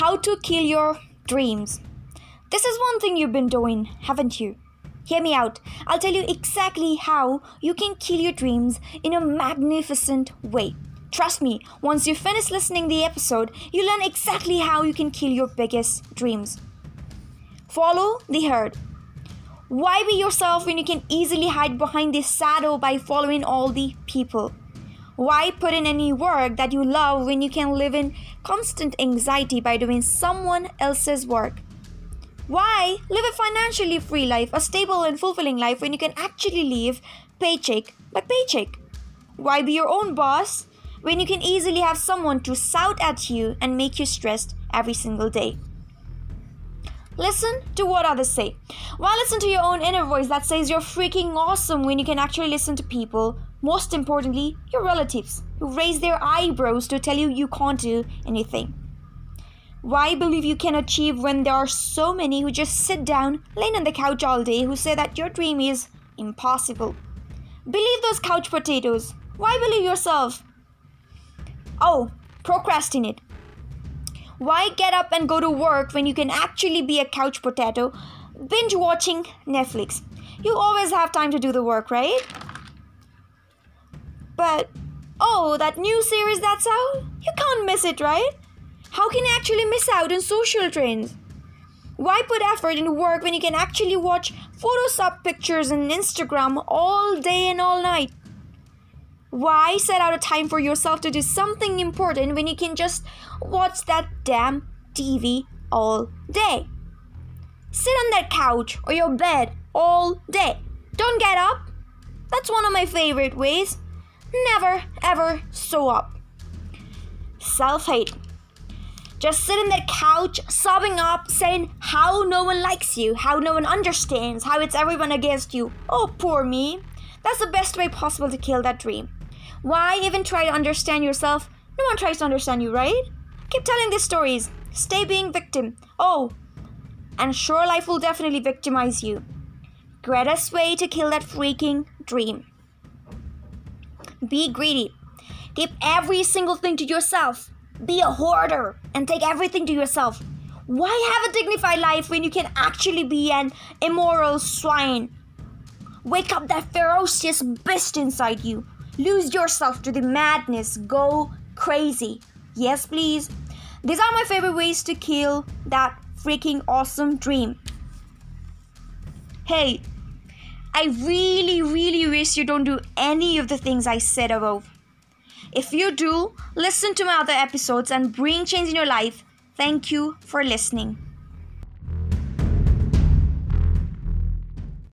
how to kill your dreams. This is one thing you've been doing, haven't you? Hear me out. I'll tell you exactly how you can kill your dreams in a magnificent way. Trust me, once you finish listening the episode, you learn exactly how you can kill your biggest dreams. Follow the herd. Why be yourself when you can easily hide behind the shadow by following all the people? Why put in any work that you love when you can live in constant anxiety by doing someone else's work? Why live a financially free life, a stable and fulfilling life when you can actually live paycheck by paycheck? Why be your own boss when you can easily have someone to shout at you and make you stressed every single day? Listen to what others say. Why listen to your own inner voice that says you're freaking awesome when you can actually listen to people most importantly, your relatives, who raise their eyebrows to tell you you can't do anything. Why believe you can achieve when there are so many who just sit down, laying on the couch all day, who say that your dream is impossible? Believe those couch potatoes. Why believe yourself? Oh, procrastinate. Why get up and go to work when you can actually be a couch potato, binge watching Netflix? You always have time to do the work, right? But, oh, that new series that's out? You can't miss it, right? How can you actually miss out on social trends? Why put effort into work when you can actually watch Photoshop pictures on Instagram all day and all night? Why set out a time for yourself to do something important when you can just watch that damn TV all day? Sit on that couch or your bed all day. Don't get up. That's one of my favorite ways never ever sew up. Self hate. Just sit in that couch, sobbing up, saying how no one likes you, how no one understands, how it's everyone against you. Oh, poor me. That's the best way possible to kill that dream. Why even try to understand yourself? No one tries to understand you, right? Keep telling these stories. Stay being victim. Oh, and sure, life will definitely victimize you. Greatest way to kill that freaking dream. Be greedy. Keep every single thing to yourself. Be a hoarder and take everything to yourself. Why have a dignified life when you can actually be an immoral swine? Wake up that ferocious beast inside you. Lose yourself to the madness. Go crazy. Yes, please. These are my favorite ways to kill that freaking awesome dream. Hey, I really, really wish you don't do any of the things I said above. If you do, listen to my other episodes and bring change in your life. Thank you for listening.